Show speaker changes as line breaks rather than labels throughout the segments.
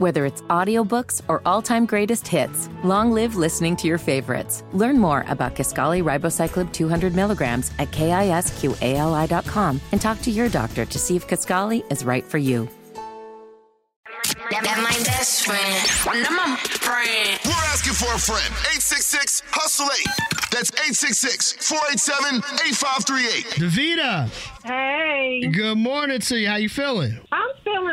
Whether it's audiobooks or all-time greatest hits, long live listening to your favorites. Learn more about Kisqali Ribociclib 200 milligrams at kisqali.com and talk to your doctor to see if Kisqali is right for you.
That, that my best friend. That my friend.
We're asking for a friend. 866 Hustle 8. That's 866 487 8538.
Davita,
Hey,
good morning to you. How you feeling?
I'm feeling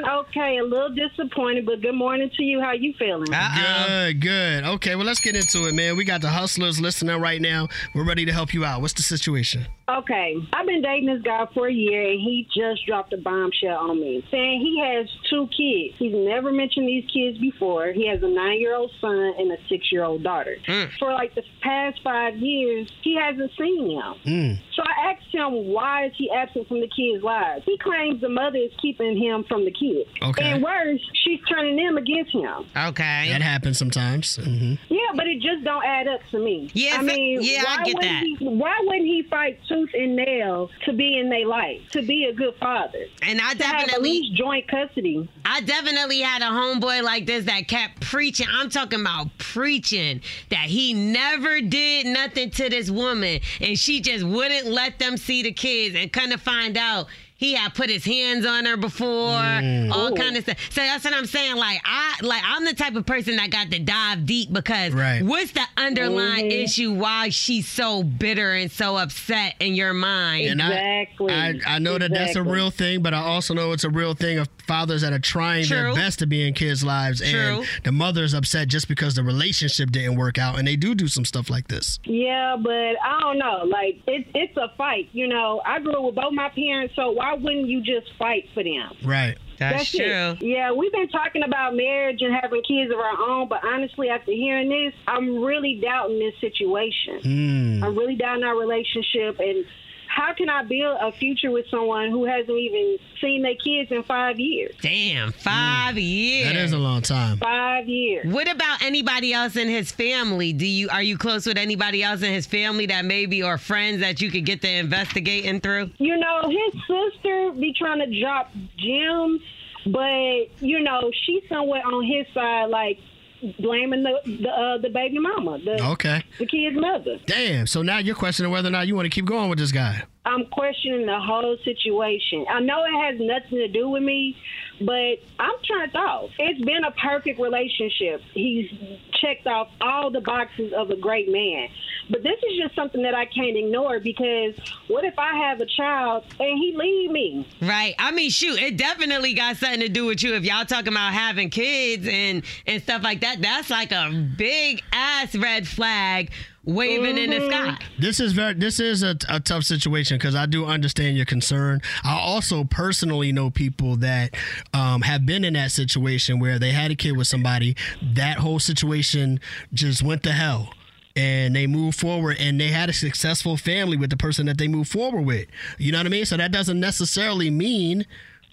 okay. A little disappointed, but good morning to you. How you feeling?
Good, good. Okay, well, let's get into it, man. We got the hustlers listening right now. We're ready to help you out. What's the situation?
Okay, I've been dating this guy for a year, and he just dropped a bombshell on me, saying he has two kids. He's never mentioned these kids before. He has a nine-year-old son and a six-year-old daughter. For like the past five years, he hasn't seen them.
Mm.
So I asked him, why is he absent from the kids' lives? He claims the mother is keeping him from the kids.
Okay.
And worse, she's turning them against him.
Okay.
That happens sometimes. hmm
Yeah, but it just don't add up to me.
Yeah,
I
so-
mean,
yeah, I
why
get
wouldn't
that.
He, why wouldn't he fight tooth and nail to be in their life, to be a good father,
And I
to at
definitely,
least joint custody?
I definitely had a homeboy like this that kept preaching. I'm talking about preaching that he never did nothing to this woman, and she just wouldn't let them see the kids, and kind of find out. He had put his hands on her before, all
Ooh.
kind of stuff. So that's what I'm saying. Like I, like I'm the type of person that got to dive deep because
Right.
what's the underlying
Mhm.
issue? Why she's so bitter and so upset in your mind?
And I-
Exactly.
I, I know that that's a real thing, but I also know it's a real thing of fathers that are trying their best to be in kids' lives,
True.
and the mother's upset just because the relationship didn't work out, and they do do some stuff like this.
Yeah, but I don't know. Like it's it's a fight. You know, I grew up with both my parents, so why wouldn't you just fight for them?
Right.
that's,
it.
true.
Yeah, we've been talking about marriage and having kids of our own, but honestly, after hearing this, I'm really doubting this situation.
Mm.
I'm really doubting our relationship and how can I build a future with someone who hasn't even seen their kids in five years?
Damn, five mm. years.
That is a long time.
Five years.
What about anybody else in his family? Do you are you close with anybody else in his family that maybe or friends that you could get the investigating through?
You know, his sister be trying to drop gems, but you know, she's somewhere on his side, like blaming the the, uh, the baby mama, the
Okay.
the kid's mother.
Damn. So now you're questioning whether or not you want to keep going with this guy.
I'm questioning the whole situation. I know it has nothing to do with me, but I'm turned off. It's been a perfect relationship. He's checked off all the boxes of a great man. But this is just something that I can't ignore because what if I have a child and he leave me?
Right. I mean, shoot, it definitely got something to do with you. If y'all talking about having kids and and stuff like that, that's like a big ass red flag waving in the sky.
This is very. This is a, a tough situation because I do understand your concern. I also personally know people that um, have been in that situation where they had a kid with somebody. That whole situation just went to hell. And they moved forward, and they had a successful family with the person that they moved forward with. You know what I mean? So that doesn't necessarily mean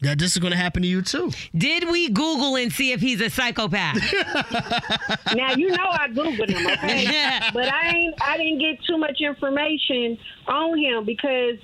that this is going to happen to you too.
Did we Google and see if he's a psychopath?
Now you know I googled him, okay? but I ain't I didn't get too much information on him because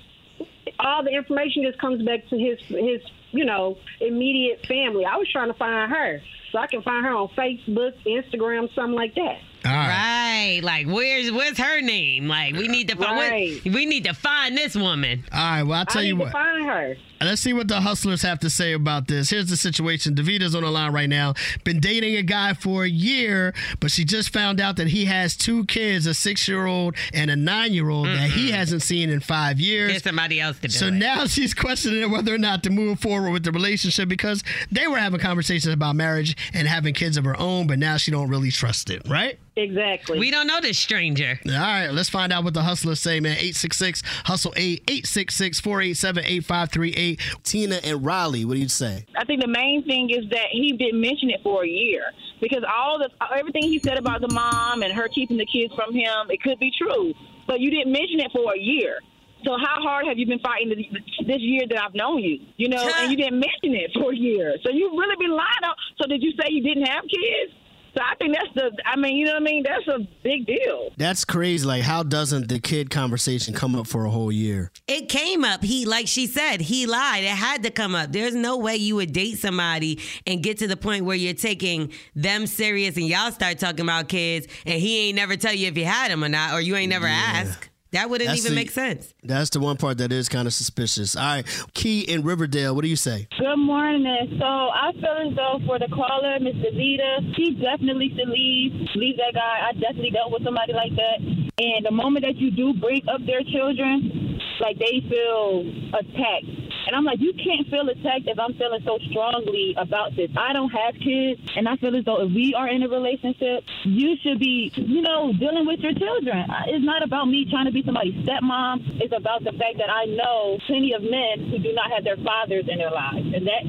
all the information just comes back to his his you know immediate family. I was trying to find her so I can find her on Facebook, Instagram, something like that.
All right.
Right. Like, where's where's her name? Like, we need to find
Right.
we need to find this woman.
All right. Well, I'll tell
I
you
need
what.
to find her.
Let's see what the hustlers have to say about this. Here's the situation. Davita's on the line right now. Been dating a guy for a year, but she just found out that he has two kids, a six year old and a nine year old that he hasn't seen in five years.
Get somebody else to do
So
it.
now she's questioning whether or not to move forward with the relationship because they were having conversations about marriage and having kids of her own, but now she don't really trust it, right?
Exactly.
we don't know this stranger.
All right, let's find out what the hustlers say, man. 866 Hustle 8 866 487 8538. Tina and Riley, what do you say?
I think the main thing is that he didn't mention it for a year because all the everything he said about the mom and her keeping the kids from him, it could be true, but you didn't mention it for a year. So how hard have you been fighting this, this year that I've known you? You know, and you didn't mention it for a year. So you've really been lying. On, so did you say you didn't have kids? So I think that's the. I mean, you know what I mean? That's a big deal.
That's crazy. Like, how doesn't the kid conversation come up for a whole year?
It came up. He, like she said, he lied. It had to come up. There's no way you would date somebody and get to the point where you're taking them serious and y'all start talking about kids and he ain't never tell you if you had them or not, or you ain't never ask. That wouldn't
That's
even
the-
make sense.
That's the one part that is kind of suspicious. All right, Key in Riverdale. What do you say?
Good morning. So I feel as though for the caller, Miss Davita, she definitely should leave. Leave that guy. I definitely dealt with somebody like that. And the moment that you do break up their children, like they feel attacked. And I'm like, you can't feel attacked if I'm feeling so strongly about this. I don't have kids, and I feel as though if we are in a relationship, you should be, you know, dealing with your children. It's not about me trying to be somebody's stepmom. It's about the fact that I know plenty of men who do not have their fathers in their lives, and that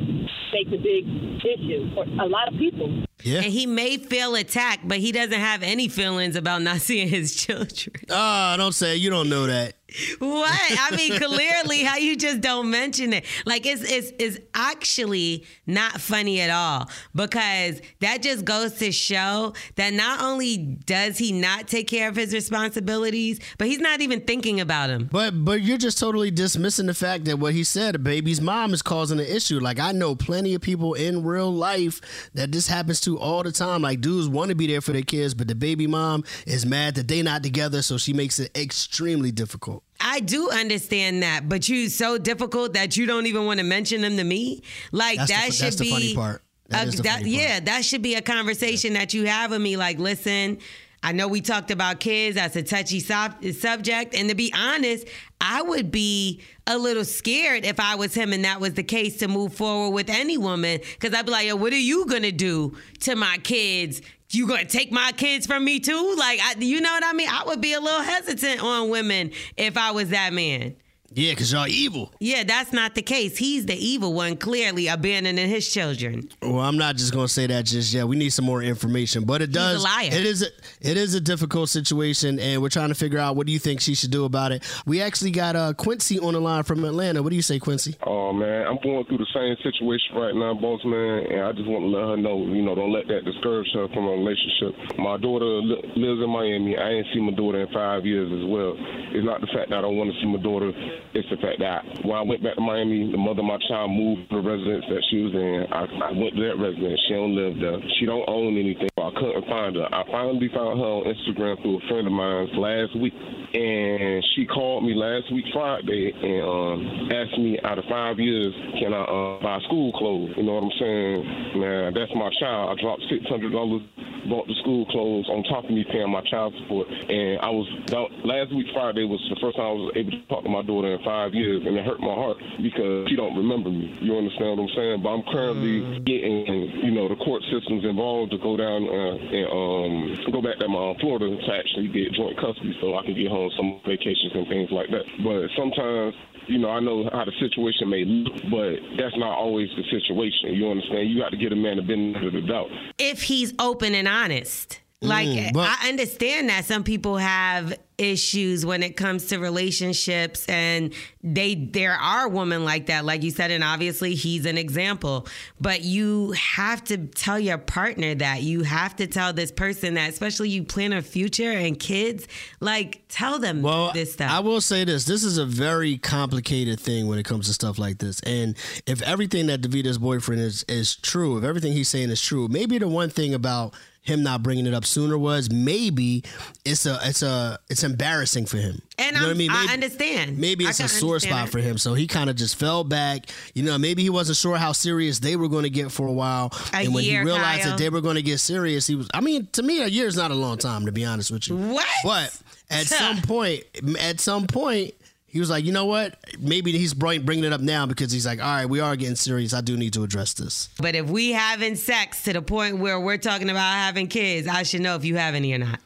makes a big issue for a lot of people.
Yeah.
And he may feel attacked, but he doesn't have any feelings about not seeing his children.
Oh, don't say it. you don't know that.
What? I mean, clearly, how you just don't mention it? Like it's it's it's actually not funny at all because that just goes to show that not only does he not take care of his responsibilities, but he's not even thinking about them.
But but you're just totally dismissing the fact that what he said, a baby's mom is causing an issue. Like I know plenty of people in real life that this happens to all the time. Like dudes want to be there for their kids, but the baby mom is mad that they not together, so she makes it extremely difficult.
I do understand that, but you so difficult that you don't even want to mention them to me. Like
That's
that
fu-
should
that's the
be
funny part. That the
that-
funny part.
yeah, that should be a conversation that you have with me. Like, listen, I know we talked about kids. That's a touchy sub- subject, and to be honest, I would be a little scared if I was him and that was the case to move forward with any woman, because I'd be like, Yo, what are you gonna do to my kids? You gonna take my kids from me too? Like, I, you know what I mean? I would be a little hesitant on women if I was that man.
Yeah, cause y'all evil.
Yeah, that's not the case. He's the evil one, clearly abandoning his children.
Well, I'm not just gonna say that just yet. We need some more information. But it does.
liar.
It is. A, it is a difficult situation, and we're trying to figure out what do you think she should do about it. We actually got uh, Quincy on the line from Atlanta. What do you say, Quincy?
Oh man, I'm going through the same situation right now, boss man, and I just want to let her know, you know, don't let that discourage her from a relationship. My daughter li- lives in Miami. I ain't seen my daughter in five years as well. It's not the fact that I don't want to see my daughter. It's the fact that when I went back to Miami, the mother of my child moved to the residence that she was in. I, I went to that residence. She don't live there. She don't own anything. I couldn't find her. I finally found her on Instagram through a friend of mine last week, and she called me last week Friday and um, asked me out of five years, can I uh, buy school clothes? You know what I'm saying? Man, that's my child. I dropped six hundred dollars, bought the school clothes on top of me paying my child support, and I was that, last week Friday was the first time I was able to talk to my daughter in five years, and it hurt my heart because she don't remember me. You understand what I'm saying? But I'm currently getting, you know, the court systems involved to go down uh, and um, go back to my Florida to actually get joint custody so I can get home some vacations and things like that. But sometimes. You know, I know how the situation may look, but that's not always the situation. You understand? You got to get a man the benefit of the doubt.
If he's open and honest. Like
Mm, but-
I understand that some people have issues when it comes to relationships and they there are women like that like you said and obviously he's an example. But you have to tell your partner that. You have to tell this person that especially you plan a future and kids. Like tell them
Well,
this stuff.
I will say this: this is a very complicated thing when it comes to stuff like this. And if everything that Davita's boyfriend is is true, if everything he's saying is true, maybe the one thing about him not bringing it up sooner was maybe it's a it's a it's embarrassing for him.
and
You know I mean? Maybe-
understand
Maybe it's a sore spot
that.
for him, so he kind of just fell back. You know, maybe he wasn't sure how serious they were going to get for a while,
A
and when
year,
he realized
Kyle.
that they were going to get serious, he was. I mean, to me, a year is not a long time, to be honest with you.
What?
But at some point, at some point, he was like, you know what? Maybe he's bringing it up now because he's like, all right, we are getting serious. I do need to address this.
But if we having sex to the point where we're talking about having kids, I should know if you have any or not.